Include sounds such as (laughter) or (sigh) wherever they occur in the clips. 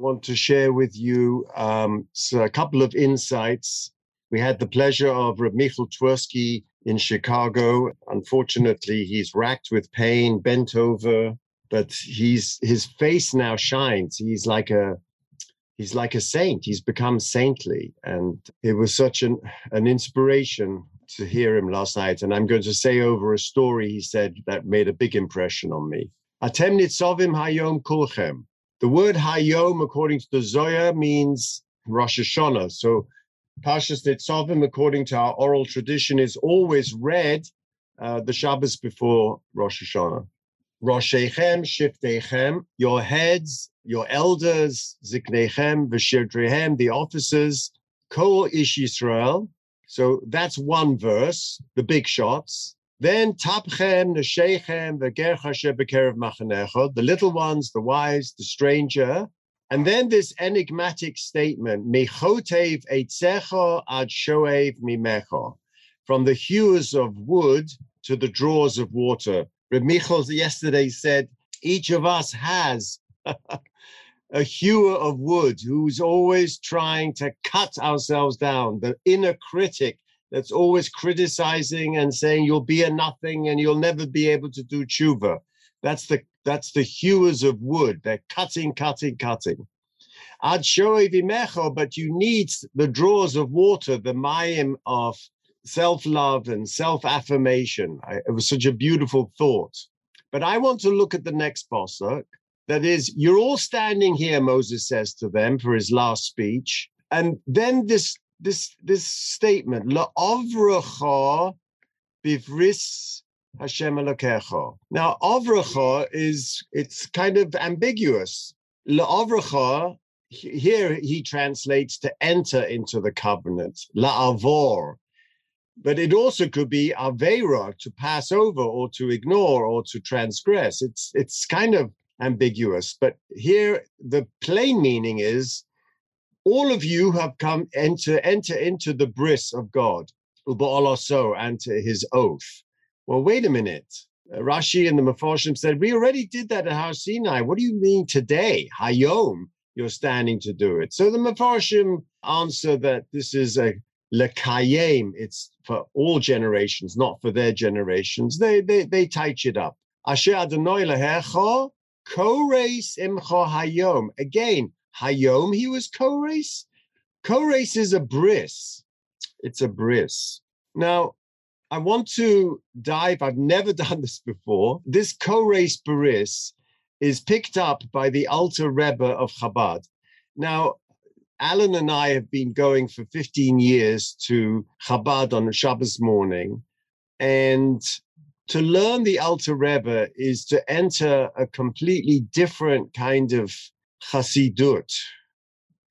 want to share with you um, so a couple of insights. We had the pleasure of Reb Michal Twersky in Chicago. Unfortunately, he's racked with pain, bent over, but he's his face now shines. He's like a he's like a saint. He's become saintly, and it was such an an inspiration to hear him last night. And I'm going to say over a story he said that made a big impression on me. Atem nitzovim hayom kulchem. The word hayom, according to the Zohar, means Rosh Hashanah. So Pashas Nitzavim, according to our oral tradition, is always read uh, the Shabbos before Rosh Hashanah. Roshechem, Shiftechem, your heads, your elders, Ziknechem, Veshirdrehem, the officers, Kol Ish Yisrael. So that's one verse, the big shots. Then Tapchem, Neshechem, Vegercha Shebekerev Machanecha, the little ones, the wise, the stranger. And then this enigmatic statement, Mechotev Eitzecha ad Shoev Mimecha, from the hewers of wood to the drawers of water. Reb Michal yesterday said, each of us has (laughs) a hewer of wood who's always trying to cut ourselves down, the inner critic that's always criticizing and saying you'll be a nothing and you'll never be able to do tshuva. That's the that's the hewers of wood. They're cutting, cutting, cutting. Ad vimecho, but you need the draws of water, the mayim of self-love and self-affirmation. It was such a beautiful thought. But I want to look at the next pasuk. That is, you're all standing here, Moses says to them for his last speech. And then this this this statement, La'avracha bivris Hashem Elokecha. Now, avracha is it's kind of ambiguous. La'avracha here he translates to enter into the covenant, la'avor. But it also could be avera, to pass over or to ignore or to transgress. It's it's kind of ambiguous. But here the plain meaning is all of you have come enter enter into the bris of God, uba'alaso, and to his oath. Well, wait a minute. Uh, Rashi and the Mefarshim said, we already did that at Har Sinai. What do you mean today? Hayom, you're standing to do it. So the Mefarshim answer that this is a lekayem. It's for all generations, not for their generations. They they they touch it up. Asher Adonai lehecho koreis imcho hayom. Again, hayom. He was co-race. Co-race is a bris. It's a bris. Now I want to dive, I've never (laughs) done this before. This co-race Baris is picked up by the Alter Rebbe of Chabad. Now, Alan and I have been going for 15 years to Chabad on Shabbos morning. And to learn the Alter Rebbe is to enter a completely different kind of Hasidut.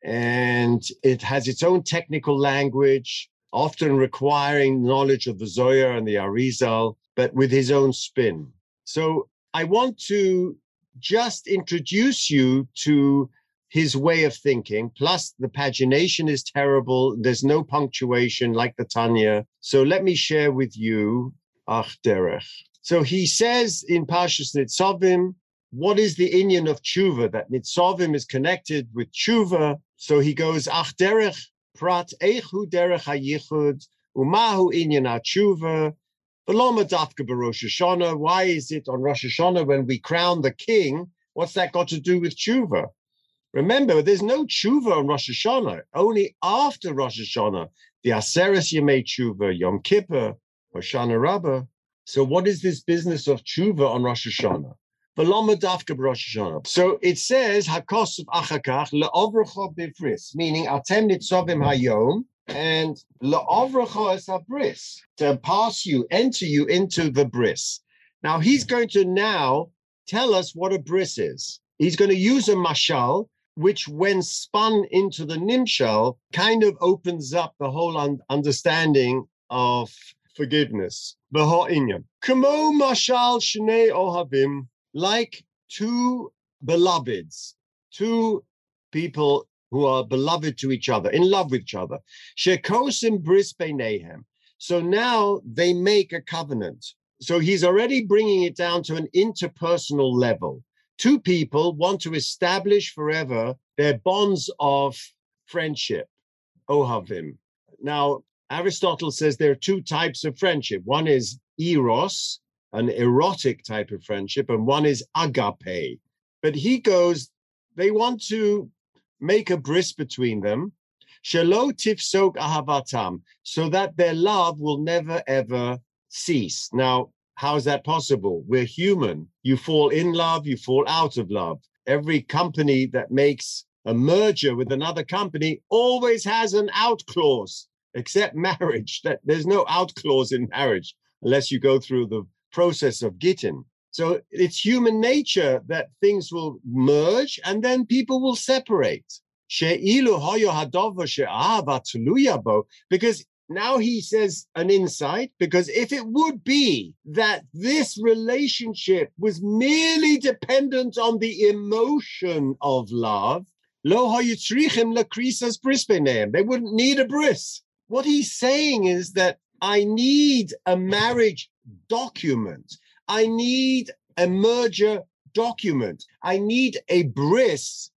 And it has its own technical language often requiring knowledge of the Zohar and the Arizal, but with his own spin. So I want to just introduce you to his way of thinking. Plus, the pagination is terrible. There's no punctuation like the Tanya. So let me share with you Ach Derech. So he says in Pashas Nitzavim, what is the Inyan of tshuva? That Nitzavim is connected with tshuva. So he goes Ach Derech prat echu derech hayichud umahu b'Rosh Hashanah. Why is it on Rosh Hashanah when we crown the king? What's that got to do with tshuva? Remember, there's no tshuva on Rosh Hashanah. Only after Rosh Hashanah, the Aseres Yemei Tshuva, Yom Kippur, Hoshana Rabbah. So what is this business of tshuva on Rosh Hashanah? So it says hakos achakach leovrecha bivris, meaning atem nitzovim hayom, and leovrecha es bris to pass you, enter you into the bris. Now he's going to now tell us what a bris is. He's going to use a mashal, which when spun into the nimshal, kind of opens up the whole un- understanding of forgiveness. Kamo mashal shnei ohavim like two beloveds, two people who are beloved to each other, in love with each other. Shekosim bris beinehem. So now they make a covenant. So he's already bringing it down to an interpersonal level. Two people want to establish forever They're bonds of friendship, oh, ohavim. Now, Aristotle says there are two types of friendship. One is eros, an erotic type of friendship, and one is agape. But he goes, they want to make a bris between them, shelo tifsok ahavatam, so that their love will never ever cease. Now, how is that possible? We're human. You fall in love, you fall out of love. Every company that makes a merger with another company always has an out clause, except (laughs) marriage. That there's no out clause in marriage unless you go through the process of gittin. So it's human nature that things will merge and then people will separate. Because now he says an insight, because if it would be that this relationship was merely dependent on the emotion of love, they wouldn't need a bris. What he's saying is that I need a marriage document. I need a merger document. I need a bris,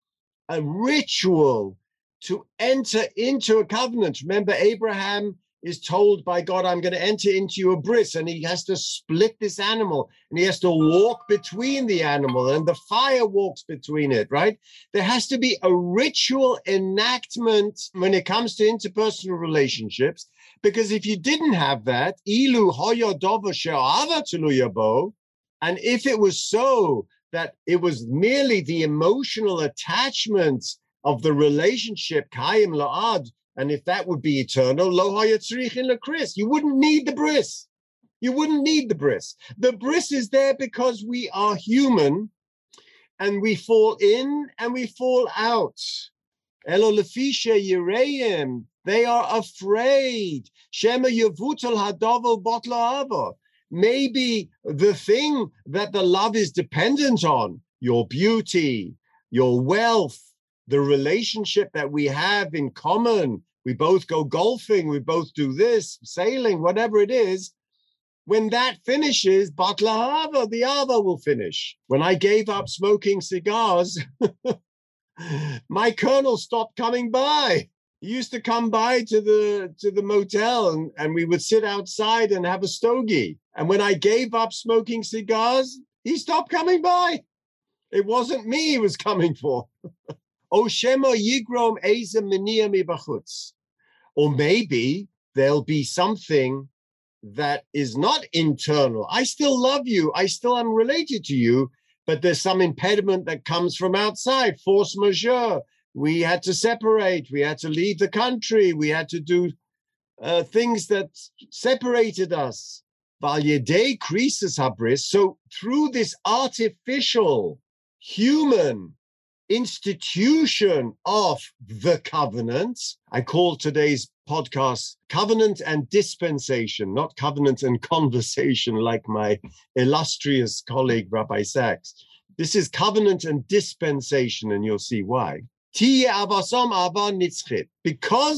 a ritual to enter into a covenant. Remember, Abraham is told by God, I'm going to enter into your bris, and he has to split this animal and he has to walk between the animal, and the fire walks between it, right? There has to be a ritual enactment when it comes to interpersonal relationships, because if you didn't have that, ilu and if it was so that it was merely the emotional attachment of the relationship, Kaim La'ad, and if that would be eternal, lo Chris, you wouldn't need the bris. You wouldn't need the bris. The bris is there because we are human and we fall in and we fall out. Elo lefisha yireim. They are afraid. Shema yavutal hadovel Botlaava. Maybe the thing that the love is dependent on, your beauty, your wealth, the relationship that we have in common, we both go golfing, we both do this, sailing, whatever it is. When that finishes, Batlahava, the Ava will finish. When I gave up smoking cigars, (laughs) my colonel stopped coming by. He used to come by to the to the motel and, and we would sit outside and have a stogie. And when I gave up smoking cigars, he stopped coming by. It wasn't me he was coming for. (laughs) Or maybe there'll be something that is not internal. I still love you. I still am related to you, but there's some impediment that comes from outside, force majeure. We had to separate. We had to leave the country. We had to do uh, things that separated us. So through this artificial human institution of the covenant. I call today's podcast Covenant and Dispensation, not Covenant and Conversation, like my illustrious colleague, Rabbi Sacks. This is Covenant and Dispensation, and you'll see why. Because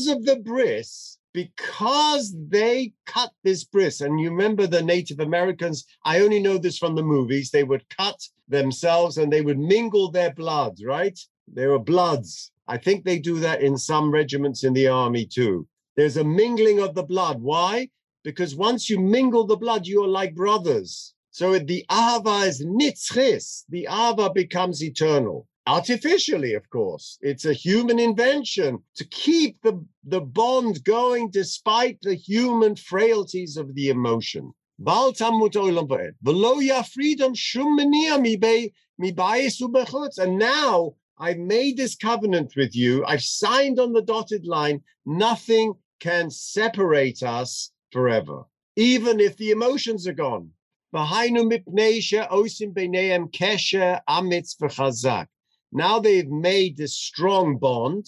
of the bris, because they cut this bris, and you remember the Native Americans, I only know this from the movies, they would cut themselves and they would mingle their blood, right? They were bloods. I think they do that in some regiments in the army too. There's a mingling of the blood. Why? Because once you mingle the blood, you are like brothers. So the Ava is nitzchis. The Ava becomes eternal artificially, of course. It's a human invention to keep the, the bond going despite the human frailties of the emotion. And now I've made this covenant with you. I've signed on the dotted line. Nothing can separate us forever, even if the emotions are gone. Now they've made this strong bond.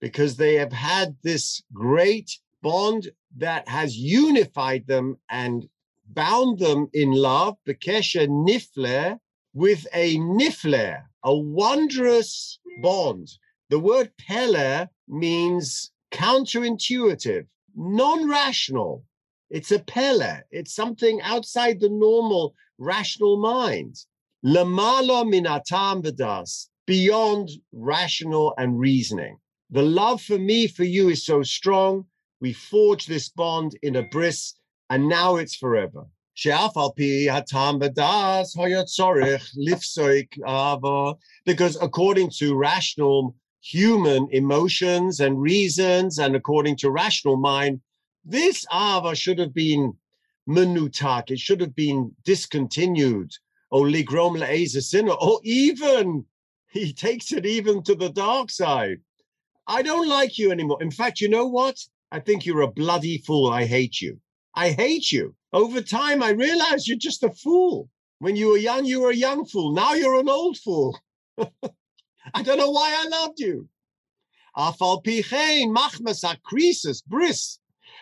Because they have had this great bond that has unified them and bound them in love, bekesha nifle, with a nifle, a wondrous bond. The word pele means counterintuitive, non-rational. It's a pele. It's something outside the normal rational mind. Lamala minatam vadas, beyond rational and reasoning. The love for me, for you is so strong. We forge this bond in a bris, and now it's forever. Because according to rational human emotions and reasons, and according to rational mind, this ava should have been menutak, it should have been discontinued, or ligrom sinner, or even he takes it even to the dark side. I don't like you anymore. In fact, you know what? I think you're a bloody fool. I hate you. I hate you. Over time, I realized you're just a fool. When you were young, you were a young fool. Now you're an old fool. (laughs) I don't know why I loved you. bris.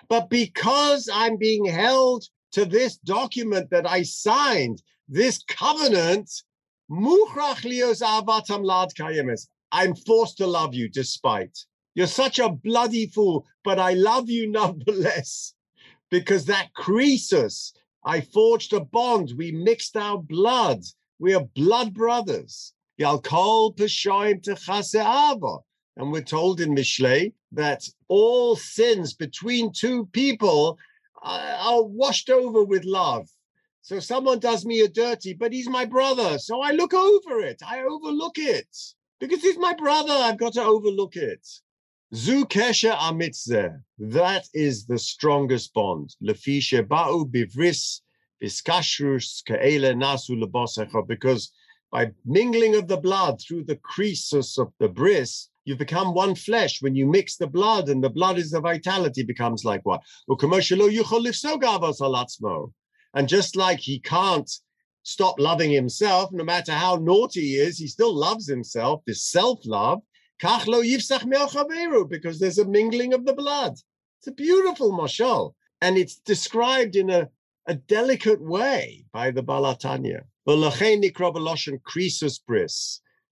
But because I'm being held to this document that I signed, this covenant, I'm forced to love you despite. You're such a bloody fool, but I love you (laughs) nonetheless. Because that Croesus, I forged a bond. We mixed our blood. We are blood brothers. Yalkol Peshoim Techaseava. And we're told in Mishlei that all sins between two people uh, are washed over with love. So someone does me a dirty, but he's my brother. So I look over it. I overlook it. Because he's my brother, I've got to overlook it. Zu kesher amitzeh. That is the strongest bond. Lefi ba'u bivris biskashrus ke'ele nasu lebosecha. Because by mingling of the blood through the creases of the bris, you become one flesh. When you mix the blood and the blood is the vitality, becomes like what? And just like he can't stop loving himself, no matter how naughty he is, he still loves himself, this self-love. Because there's a mingling of the blood. It's a beautiful mashal. And it's described in a, a delicate way by the Baal HaTanya.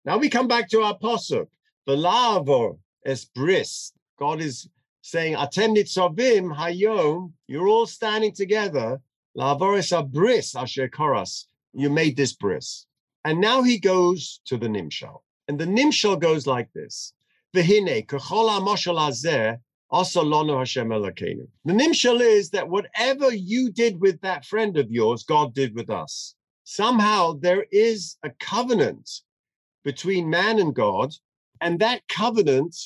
Now we come back to our posuk. Belavo es bris. God is saying, Atem nitzavim hayom, you're all standing together. Lavoris bris asher koras you made this bris. And now he goes to the Nimshal. And the Nimshal goes like this. V'hine, k'chol ha'moshal hazeh, Asalonu Hashem Elokeinu. The Nimshal is that whatever you did with that friend of yours, God did with us. Somehow there is a covenant between man and God, and that covenant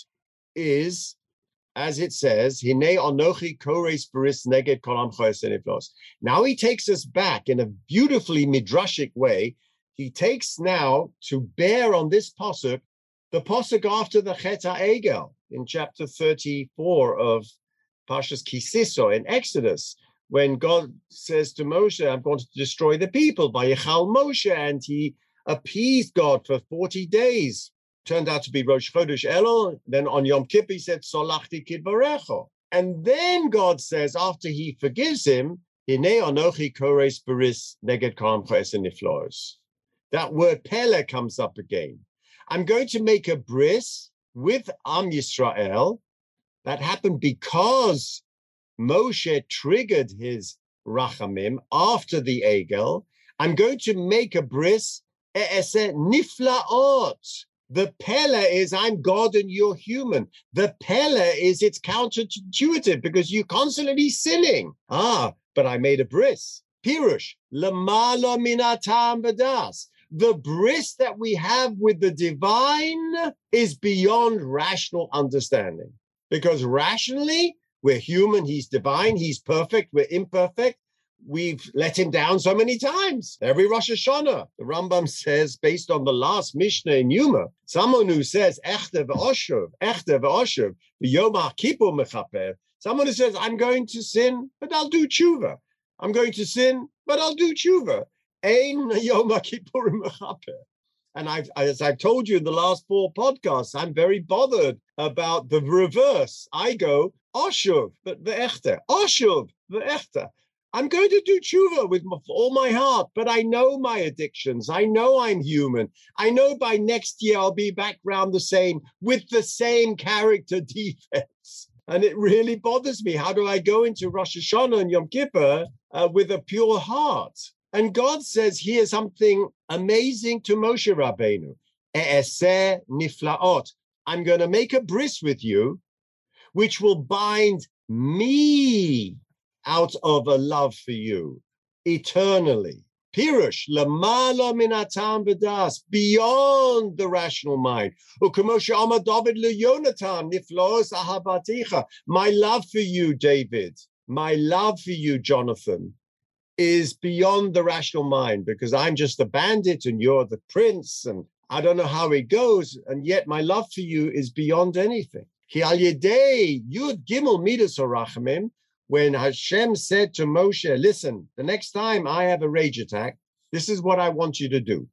is as it says, Hine onochi neged kolam Now he takes us back in a beautifully midrashic way. He takes now to bear on this posuk, the posuk after the Cheta Egel in chapter 34 of Pashas Kisiso in Exodus, when God says to Moshe, I'm going to destroy the people by Yechal Moshe, and he appeased God for 40 days turned out to be Rosh Chodesh Elul. Then on Yom Kippur, he said, Solachti Kidbarecho. And then God says, after he forgives him, Hine Anochi Kores Baris Neged Karam That word Pele comes up again. I'm going to make a bris with Am Yisrael. That happened because Moshe triggered his rachamim after the Egel. I'm going to make a bris niflaot the Pele is I'm God and you're human. The Pele is it's counterintuitive because you're constantly sinning. Ah, but I made a bris. Pirush, lamala minatam badas. The bris that we have with the divine is beyond rational understanding. Because rationally, we're human, he's divine, he's perfect, we're imperfect we've let him down so many times. Every Rosh Hashanah, the Rambam says, based on the last Mishnah in Yuma, someone who says, Echte ve'oshuv, Echte ve'oshuv, Yom Kippur mechaper, someone who says, I'm going to sin, but I'll do tshuva. I'm going to sin, but I'll do tshuva. Ein Yom Kippur mechaper. And I've, as I've told you in the last four podcasts, I'm very bothered about the reverse. I go, Oshuv, but ve'echte, Oshuv, ve'echte. I'm going to do tshuva with all my heart, but I know my addictions. I know I'm human. I know by next year I'll be back round the same with the same character (laughs) defects. And it really bothers me. How do I go into Rosh Hashanah and Yom Kippur uh, with a pure heart? And God says here something amazing to Moshe Rabbeinu. niflaot. I'm going to make a bris with you, which will bind me out of a love for you eternally. Pirush, lamala minatam bedas, beyond the rational mind. Ukamosha amad David le Yonatan, niflos ahabaticha. My love for you, David, my love for you, Jonathan, is beyond the rational mind because I'm just a bandit and you're the prince and I don't know how it goes. And yet my love for you is beyond anything. Ki al Yud Gimel Midas Orachimim, when Hashem said to Moshe, listen, the next time I have a rage attack, this is what I want you to do.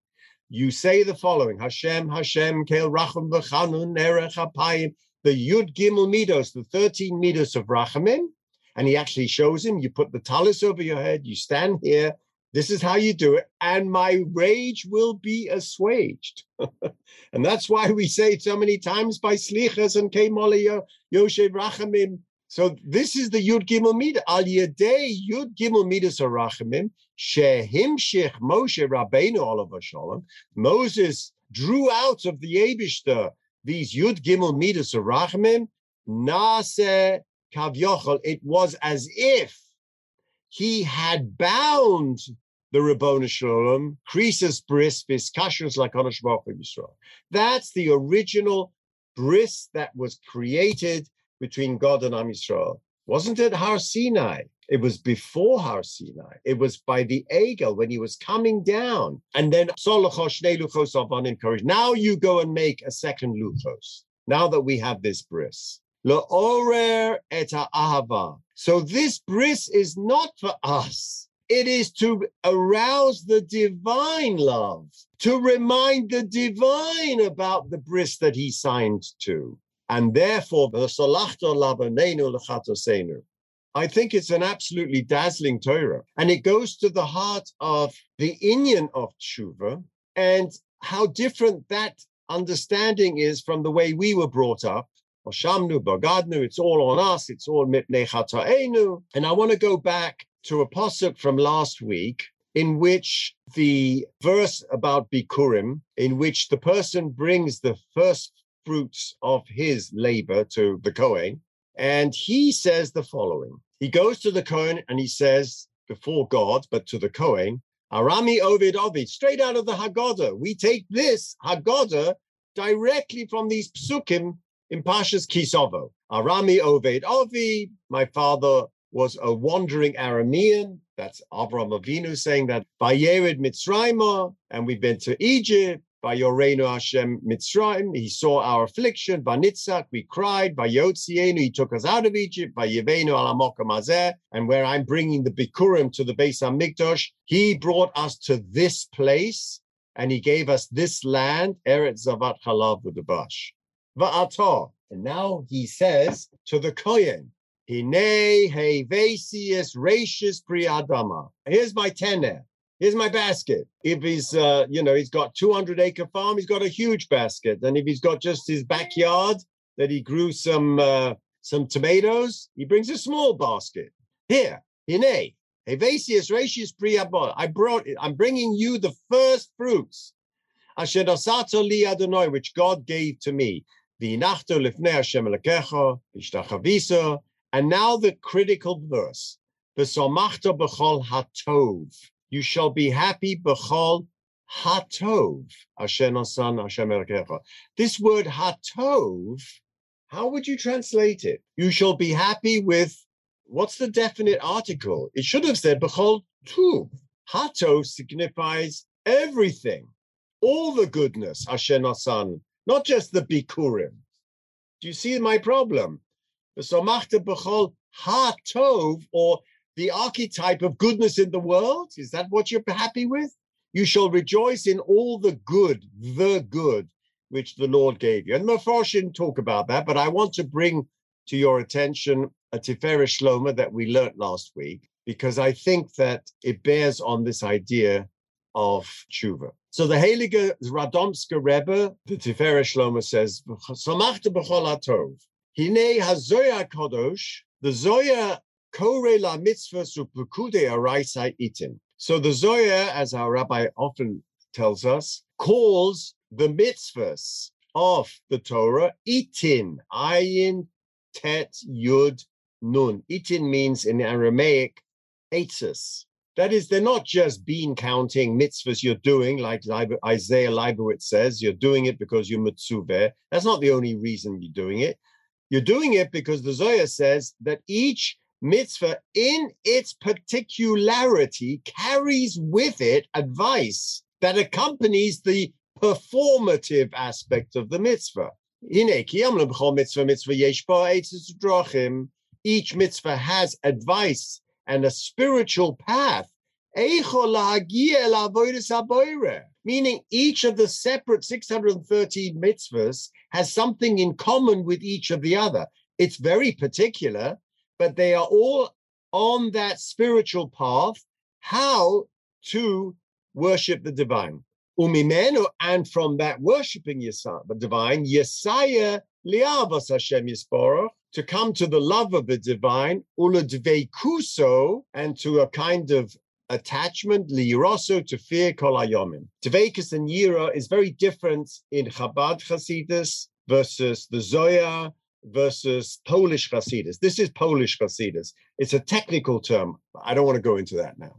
You say the following, Hashem, Hashem, Kel Racham V'chanun, Erech HaPayim, the Yud Gimel Midos, the 13 meters of Rachamim, and he actually shows him, you put the talis over your head, you stand here, this is how you do it, and my rage will be assuaged. (laughs) and that's why we say it so many times by Slichas and Kemolia, Yoshev Rachamim, so this is the Yud Gimel Midah. Al Yedei Yud Gimel Midas Arachamim Shehim Shech Moshe Rabbeinu Olav Shalom. Moses drew out of the Abishter these Yud Gimel Midas Arachamim. Nase Kavyochel. It was as if he had bound the Rabboni Shalom, Krisis Bris, Viskashus Lakonash Yisrael. That's the original bris that was created between God and Am Yisrael. Wasn't it Har Sinai? It was before Har Sinai. It was by the Egel when he was coming down. And then encouraged. now you go and make a second luchos. Now that we have this bris. So this bris is not for us. It is to arouse the divine love, to remind the divine about the bris that he signed to and therefore I think it's an absolutely dazzling Torah, and it goes to the heart of the inyan of tshuva and how different that understanding is from the way we were brought up. Oshamnu, Bagadnu, it's all on us, it's all mitnei chata'enu. And I want to go back to a pasuk from last week in which the verse about Bikurim, in which the person brings the first fruits of his labor to the Kohen. And he says the following He goes to the Kohen and he says, before God, but to the Kohen, Arami Ovid Ovid, straight out of the Haggadah. We take this Haggadah directly from these psukim in Pashas Kisovo. Arami Ovid Ovid, my father was a wandering Aramean. That's Avram Avinu saying that Vayered Mitzrayim, and we've been to Egypt. By Yorenu Hashem Mitzrayim, he saw our affliction. By Nitzak, we cried. By Yotzienu, he took us out of Egypt. By Yevenu Alamokam and where I'm bringing the Bikurim to the Beis Hamikdash, he brought us to this place and he gave us this land, Eretz Zavat Chalav V'Debash. Va'atar. And now he says to the Kohen, Hine Hevesius Rashis Priadama. Here's my tenet. Here's my basket. If he's, uh, you know, he's got 200 acre farm, he's got a huge basket. And if he's got just his backyard that he grew some uh, some tomatoes, he brings a small basket. Here, hine, evasius ratius priabot. I brought it. I'm bringing you the first fruits. Asher li Adonai, which God gave to me. V'inachto lifnei Hashem elekecha, v'ishtachavisa. And now the critical verse. V'somachto b'chol hatov you shall be happy b'chol hatov Hashem. This word hatov, how would you translate it? You shall be happy with what's the definite article? It should have said b'chol tu. Hatov signifies everything, all the goodness Hashem asan, not just the bikurim. Do you see my problem? The somachta b'chol hatov or the archetype of goodness in the world? Is that what you're happy with? You shall rejoice in all the good, the good, which the Lord gave you. And Mefarshim talk about that, but I want to bring to your attention a Tiferet Shloma that we learnt last week, because I think that it bears on this idea of tshuva. So the Heilige Radomska Rebbe, the Tiferet Shloma says, Samachta b'chol atov. Hine hazoya kodosh, the Zoya Kore la mitzvah itin. So the Zohar, as our rabbi often tells us, calls the mitzvahs of the Torah itin, ayin, tet, yud, nun. Itin means in Aramaic, eitzes. That is, they're not just bean counting mitzvahs you're doing, like Isaiah Leibowitz says, you're doing it because you're mitzvah. That's not the only reason you're doing it. You're doing it because the Zohar says that each mitzvah in its particularity carries with it advice that accompanies the performative aspect of the mitzvah. Each mitzvah has advice and a spiritual path. Meaning each of the separate 613 mitzvahs has something in common with each of the other. It's very particular, but they are all on that spiritual path, how to worship the divine. Umimenu, and from that worshiping the divine, Yesaya liavas Hashem Yisborach, to come to the love of the divine, kuso, and to a kind of attachment, liroso, to fear kol ayomim. Dveikus and yira is very different in Chabad Chasidus versus the Zoya versus Polish Hasidus. This is Polish Hasidus. It's a technical term. I don't want to go into that now.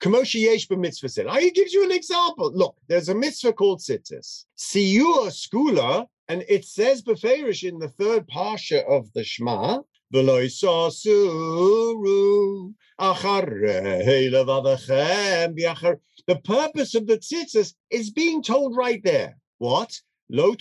Kamoshi yesh mitzvah said. He gives you an example. Look, there's a mitzvah called tzitzis. Siyur skula, and it says beferish in the third parsha of the Shema. The purpose of the tzitzis is being told right there. What? Don't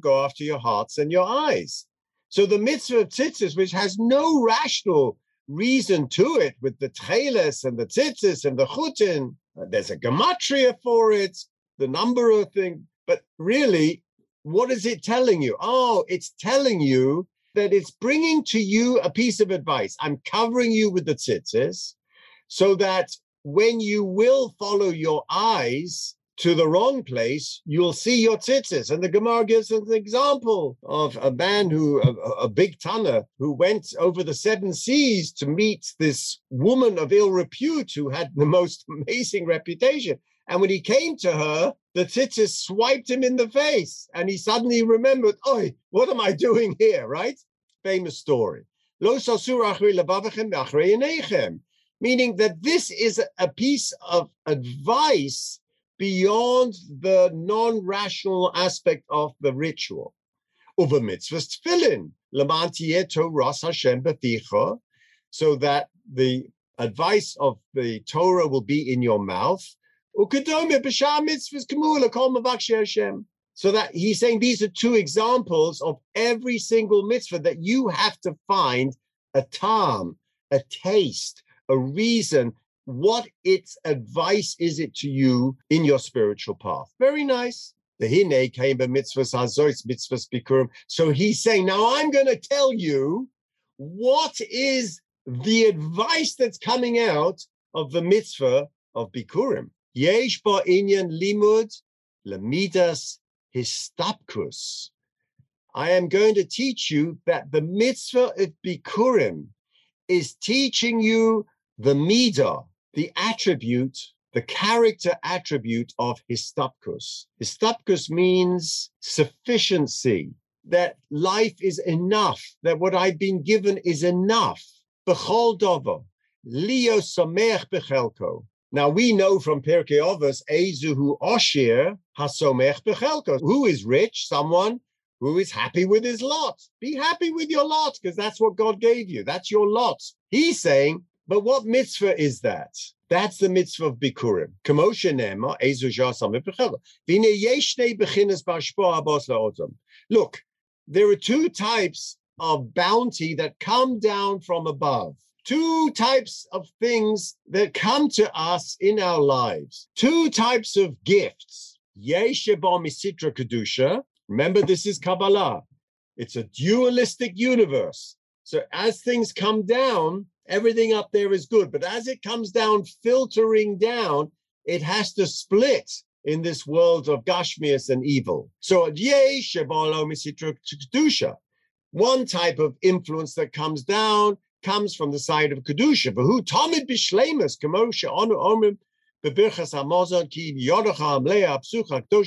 go after your hearts and your eyes. So the mitzvah of tzitzis, which has no rational reason to it, with the tcheles and the tzitzis and the chutin, uh, there's a gematria for it, the number of things. But really, what is it telling you? Oh, it's telling you that it's bringing to you a piece of advice. I'm covering you with the tzitzis so that when you will follow your eyes, to the wrong place, you'll see your tzitzis. And the Gemara gives an example of a man who, a, a, big tanner, who went over the seven seas to meet this woman of ill repute who had the most (laughs) amazing reputation. And when he came to her, the tzitzis swiped him in the face. And he suddenly remembered, oh, what am I doing here, right? Famous story. Meaning that this is a piece of advice beyond the non-rational aspect of the ritual. Uva mitzvahs tefillin, ras Hashem so that the advice of the Torah will be in your mouth. So that he's saying these are two examples of every single mitzvah that you have to find a tam, a taste, a reason what its advice is it to you in your spiritual path? Very nice. The hine came by mitzvahs hazois mitzvahs bikurim. So he's saying, now I'm going to tell you what is the advice that's coming out of the mitzvah of bikurim. Yesh ba inyan limud lamidas histapkus. I am going to teach you that the mitzvah of bikurim is teaching you the midah, the attribute, the character attribute of histapkus. Histapkus means sufficiency, that life is enough, that what I've been given is enough. Bechol dovo, leo somech bechelko. Now we know from Pirkei Avos, Ezuhu Oshir hasomech bechelko. Who is rich? Someone who is happy with his lot. Be happy with your lot because that's what God gave you. That's your lot. He's saying but what mitzvah is that? That's the mitzvah of Bikurim. Look, there are two types of bounty that come down from above. Two types of things that come to us in our lives. Two types of gifts. Remember, this is Kabbalah. It's a dualistic universe. So as things come down, everything up there is good. But as it comes down, filtering down, it has to split in this world of Gashmias and evil. So one type of influence that comes down comes from the side of Kedusha. But who Tamid Bishlemus, Kamosha, Onu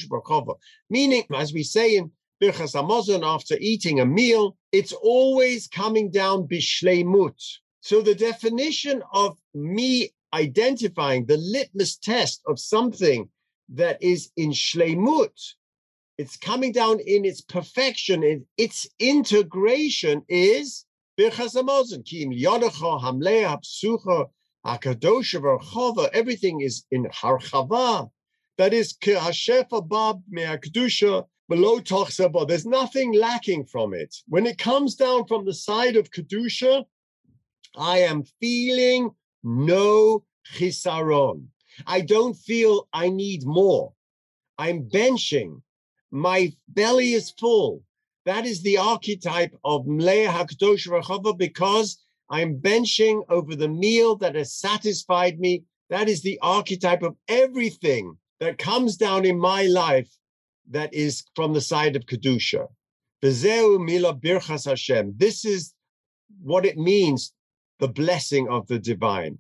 Barkova. Meaning, as we say in Birchas Hamazon, after eating a meal, it's always coming down Bishleimut. So the definition of me identifying the litmus test of something that is in Shleimut, it's coming down in its perfection, in its integration is everything is in Harchava. That is Hashefa Bab below Tochsaba. There's nothing lacking from it. When it comes down from the side of Kedusha, I am feeling no chisaron. I don't feel I need more. I'm benching. My belly is full. That is the archetype of Mlea HaKadosh Rachava because I'm benching over the meal that has satisfied me. That is the archetype of everything that comes down in my life that is from the side of Kedusha. This is what it means, the blessing of the divine.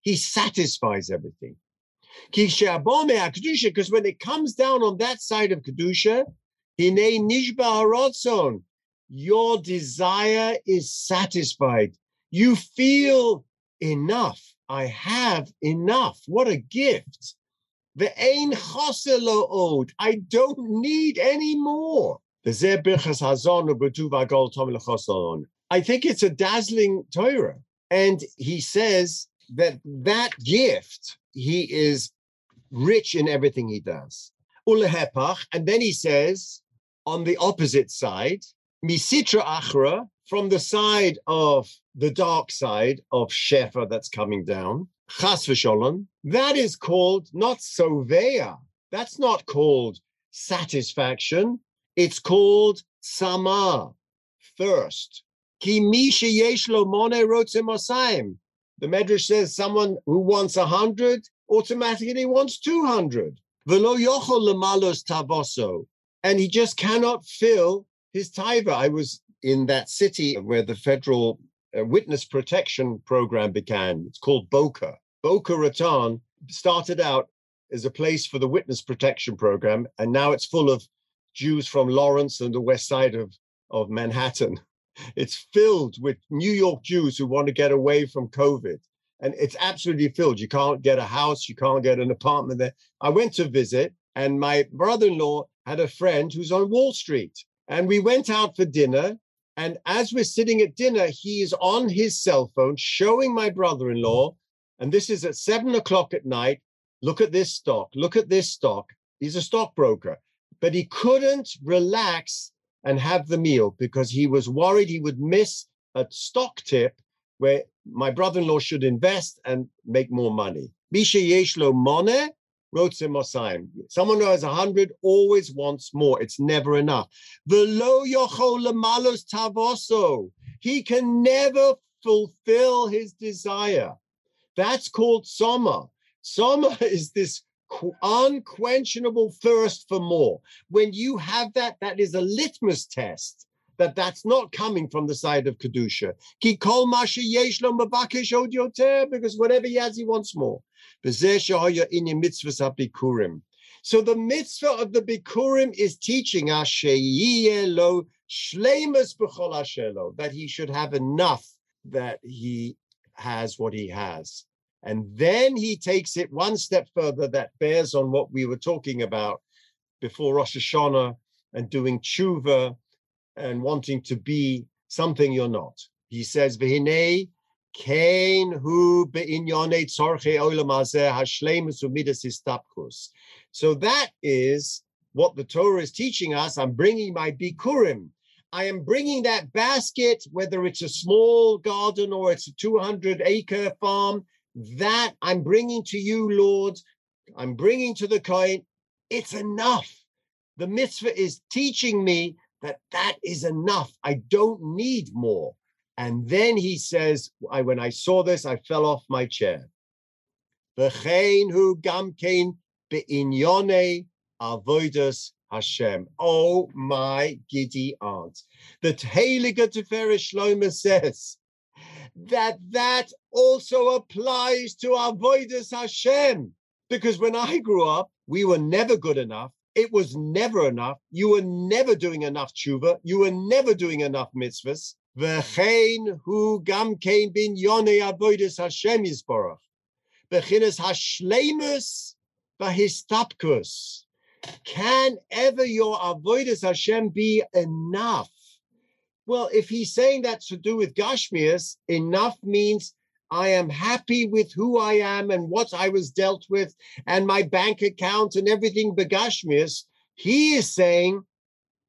He satisfies everything. Because when it comes down on that side of Kedusha, your desire is satisfied. You feel enough. I have enough. What a gift. I don't need any more. I think it's a dazzling Torah. And he says that that gift, he is rich in everything he does. And then he says, on the opposite side, misitra achra, from the side of the dark side of Shefa that's coming down, chas v'sholem, that is called not soveya. That's not called satisfaction. It's called sama, thirst. Ki yeshlo mone rotzim The Medrash says someone who wants a hundred automatically wants two hundred. Yochol lemalos and he just cannot fill his taiva. I was in that city where the federal uh, witness protection program began. It's called Boca. Boca Raton started out as a place for the witness protection program, and now it's full of Jews from Lawrence and the west side of, of Manhattan. (laughs) It's filled with New York Jews who want to get away from COVID. And it's absolutely filled. You can't get a house, you can't get an apartment there. I went to visit, and my brother in law had a friend who's on Wall Street. And we went out for dinner. And as we're sitting at dinner, he is on his cell phone showing my brother in law. And this is at seven o'clock at night. Look at this stock. Look at this stock. He's a stockbroker. But he couldn't relax and have the meal because he was worried he would miss a stock tip where my brother-in-law should invest and make more money. Misha Yeshlo Mone Someone who has a hundred always wants more. It's never enough. Velo malos tavoso. He can never fulfill his desire. That's called soma. Soma (laughs) is this unquenchable thirst for more. When you have that, that is a litmus test that that's not coming from the side of kedusha. Ki kol because whatever he has, he wants more. So the mitzvah of the bikurim is teaching us that he should have enough that he has what he has. And then he takes it one step further that bears on what we were talking about before Rosh Hashanah and doing tshuva and wanting to be something you're not. He says, V'hinei kain hu be'inyone tzorche olam hazeh hashlemus. So that is what the Torah is teaching us. I'm bringing my bikurim. I am bringing that basket, whether it's a small garden or it's a 200 acre farm, that I'm bringing to you, Lord. I'm bringing to the Kohen. It's enough. The mitzvah is teaching me that that is enough. I don't need more. And then he says, I, when I saw this, I fell off my chair. Hashem. Oh my giddy aunt. The Heilige Tiferet Shlomo says that that also applies to our Avodas Hashem. Because when I grew up, we were never good enough. It was never enough. You were never doing enough tshuva. You were never doing enough mitzvahs. V'chein hu gam kein bin yonei avodas Hashem yisborach. Bechinas hashleimus v'histapkus. Can ever your avodas Hashem be enough? Well, if he's saying that's to do with Gashmias, enough means I am happy with who I am and what I was dealt with and my bank account and everything begashmias. He is saying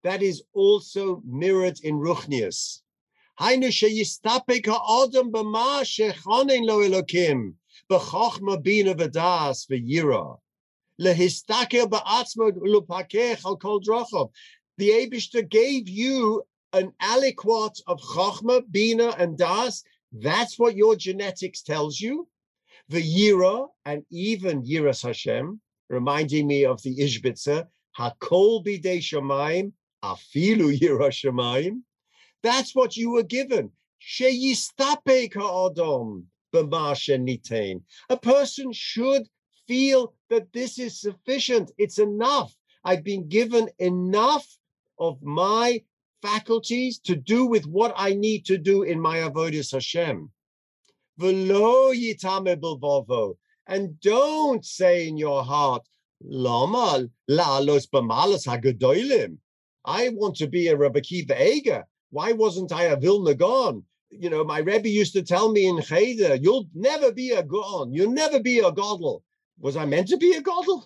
that is also mirrored in Ruchnius. The Abishter gave you an aliquot of chochma, bina, and das that's what your genetics tells you. The Yira and even Yiras Hashem, reminding me of the Ishbitzer, Hakol bidei Shemaim, Afilu Yira Shemaim. That's what you were given. Sheyistape ka'adom nitain. A person should feel that this is sufficient. It's enough. I've been given enough of my faculties to do with what I need to do in my avodas Hashem. And don't say in your heart, Lama lalos b'malas hagedolim. I want to be a Rabbi Kiva Eger. Why wasn't I a Vilna Gaon? You know, my Rebbe used to tell me in Cheder, you'll never be a Gaon. You'll never be a Godel. Was I meant to be a Godel?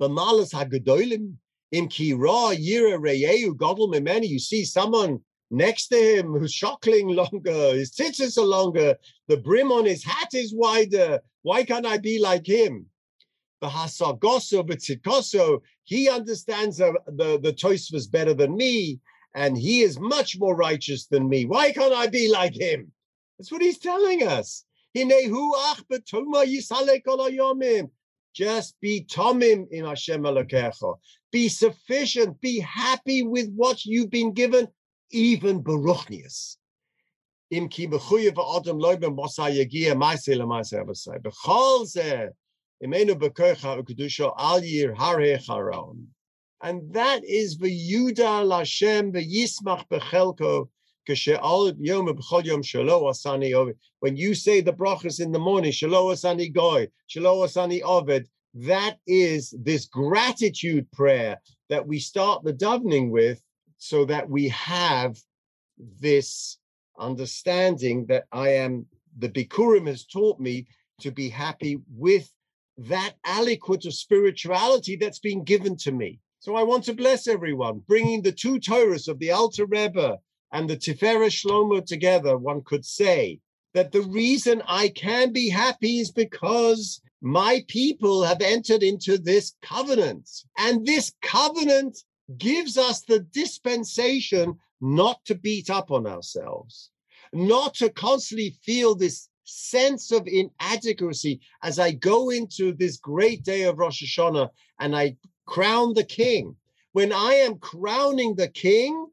B'malas hagedolim. In Kira, Yira Reyeu, Godel Mimeni, you see someone next to him who's shockling longer, his tzitzis are longer, the brim on his hat is wider. Why can't I be like him? The Hasagoso, B'tzikoso, he understands the, the, the was better than me, and he is much more righteous than me. Why can't I be like him? That's what he's telling us. Just be tomim in Hashem Elokecha. Be sufficient. Be happy with what you've been given, even beruchnius. Im ki bechuyev adam loiben mosa yegia maise le maise avasai. Bechol ze imenu bekocha ukudusha al yir harhe charon. And that is v'yuda lashem v'yismach bechelko when you say the brachas in the morning, shalo asani goy, shalo asani ovid, that is this gratitude prayer that we start the davening with so that we have this understanding that I am, the Bikurim has taught me to be happy with that aliquot of spirituality that's been given to me. So I want to bless everyone, bringing the two Torahs of the Alter Rebbe and the Tiferet Shlomo together, one could say that the reason I can be happy is because my people have entered into this covenant. And this covenant gives us the dispensation not to beat up on ourselves, not to constantly feel this sense of inadequacy as I go into this great day of Rosh Hashanah and I crown the king. When I am crowning the king,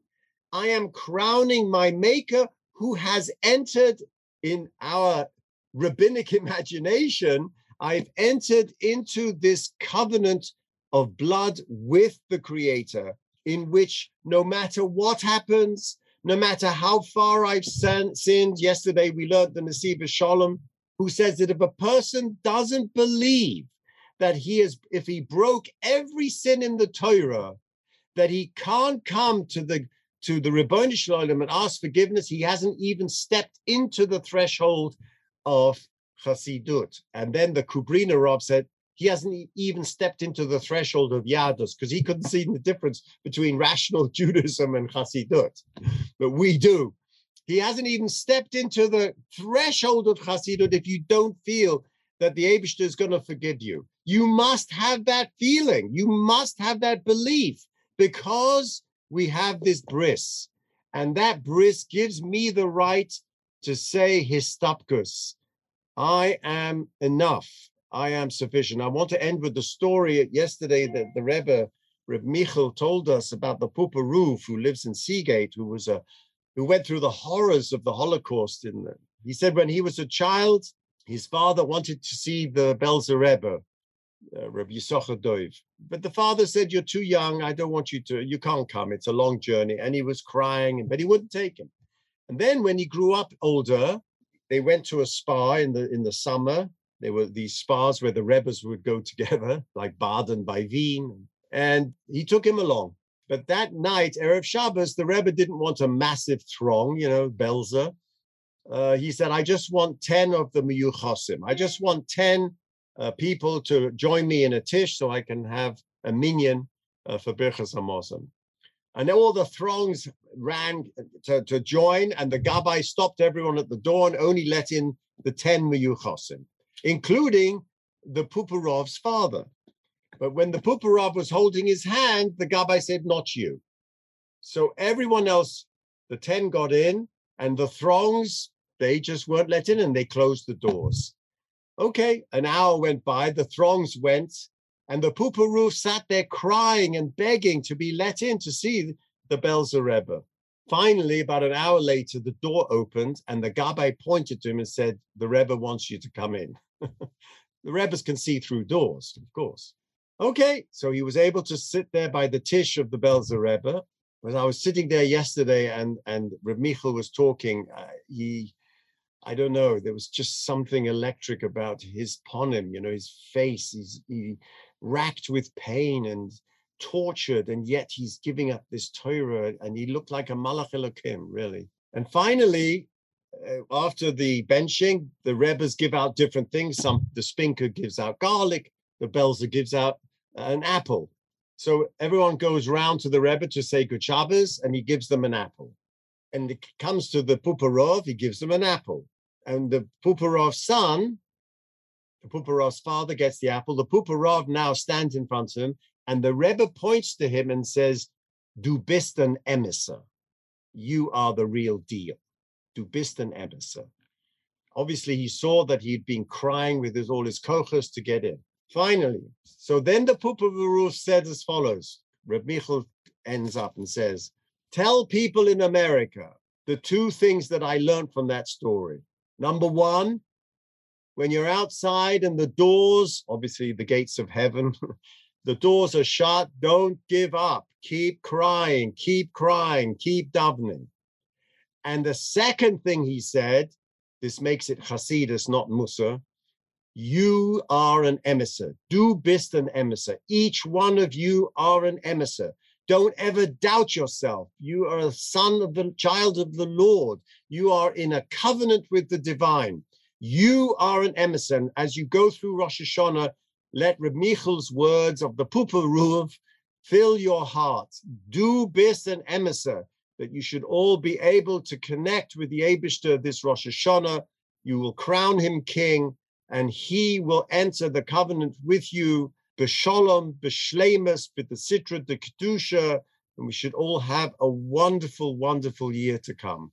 I am crowning my maker who has entered in our rabbinic (laughs) imagination. I've entered into this covenant of blood with the creator in which no matter what happens, no matter how far I've sinned, yesterday we learned the Nesivos Shalom, who says that if a person doesn't believe that he is, if he broke every sin in the Torah, that he can't come to the to the Ribbon Shalom and ask forgiveness, he hasn't even stepped into the threshold of Chassidut. And then the Kobriner Rav said he hasn't even stepped into the threshold of Yahadus because he couldn't see the difference between rational (laughs) Judaism and Chassidut. But we do. He hasn't even stepped into the threshold of Chassidut if you don't feel that the Abishter is going to forgive you. You must have that feeling. You must have that belief because we have this bris, and that bris gives me the right to say histapkus. I am enough. I am sufficient. I want to end with the story yesterday that the Rebbe Reb Michal told us about the Pupa Ruv who lives in Sea Gate, who was a who went through the horrors of the Holocaust. In the, he said when he was a child, his father wanted to see the Belzer Rebbe, uh, Rabbi Yisachar Dov. But the father said, You're too young. I don't want you to, you can't come. It's a long journey. And he was crying, but he wouldn't take him. And then when he grew up older, they went to a spa in the in the summer. There were these spas where the Rebbes would go together, (laughs) like Baden bei Wien. And he took him along. But that night, Erev Shabbos, the Rebbe didn't want a massive throng, you know, Belzer. Uh, he said, I just want 10 of the Miyuchosim. I just want 10 uh, people to join me in a tish so I can have a minyan uh, for Birchas Hamazon. And all the throngs ran to, to join, and the Gabbai stopped everyone at the door and only let in the 10 Miyuchosim, including the Puparov's father. But when the Puparov was holding his hand, the Gabbai said, Not you. So everyone else, the 10 got in, and the throngs, they just weren't let in and they closed the doors. Okay, an hour went by, the throngs went, and the Pupa sat there crying and begging to be let in to see the Belzer Rebbe. Finally, about an hour later, the door opened and the Gabbai pointed to him and said, The Rebbe wants you to come in. (laughs) the Rebbes can see through doors, of course. Okay, so he was able to sit there by the tish of the Belzer Rebbe. When I was sitting there yesterday and and Reb Michal was talking, uh, he I don't know. There was just something electric about his ponim, you know, his face. He's he racked with pain and tortured, and yet he's giving up this Torah, and he looked like a Malach Elokim, really. And finally, uh, after the benching, the Rebbes give out different things. Some the Spinker gives out garlic, the Belzer gives out an apple. So everyone goes round to the Rebbe to say Good Shabbos, and he gives them an apple. And it comes to the Puparov, he gives them an apple and the Puparov's son, the Puparov's father gets the apple. The Puparov now stands in front of him, and the Rebbe points to him and says, Du bist an emisser. You are the real deal. Du bist an emisser. Obviously, he saw that he'd been crying with his, all his kochas to get in. Finally, so then the Pupavaruf said as follows. Reb Michal ends up and says, Tell people in America the two things that I learned from that story. Number one, when you're outside and the doors, obviously the gates of heaven, (laughs) the doors are shut, don't give up. Keep crying, keep crying, keep davening. And the second thing he said, this makes it Hasidus, not Mussar. You are an emissary. Du bist an emissary. Each one of you are an emissary. Don't ever doubt yourself. You are a son of the child of the Lord. You are in a covenant with the divine. You are an emissary. As you go through Rosh Hashanah, let Reb Michal's words of the Pupa Ruv fill your heart. Do bis an emissary that you should all be able to connect with the Abishter this Rosh Hashanah. You will crown him king, and he will enter the covenant with you b'shalom, b'shlemus, the kedusha, and we should all have a wonderful, wonderful year to come.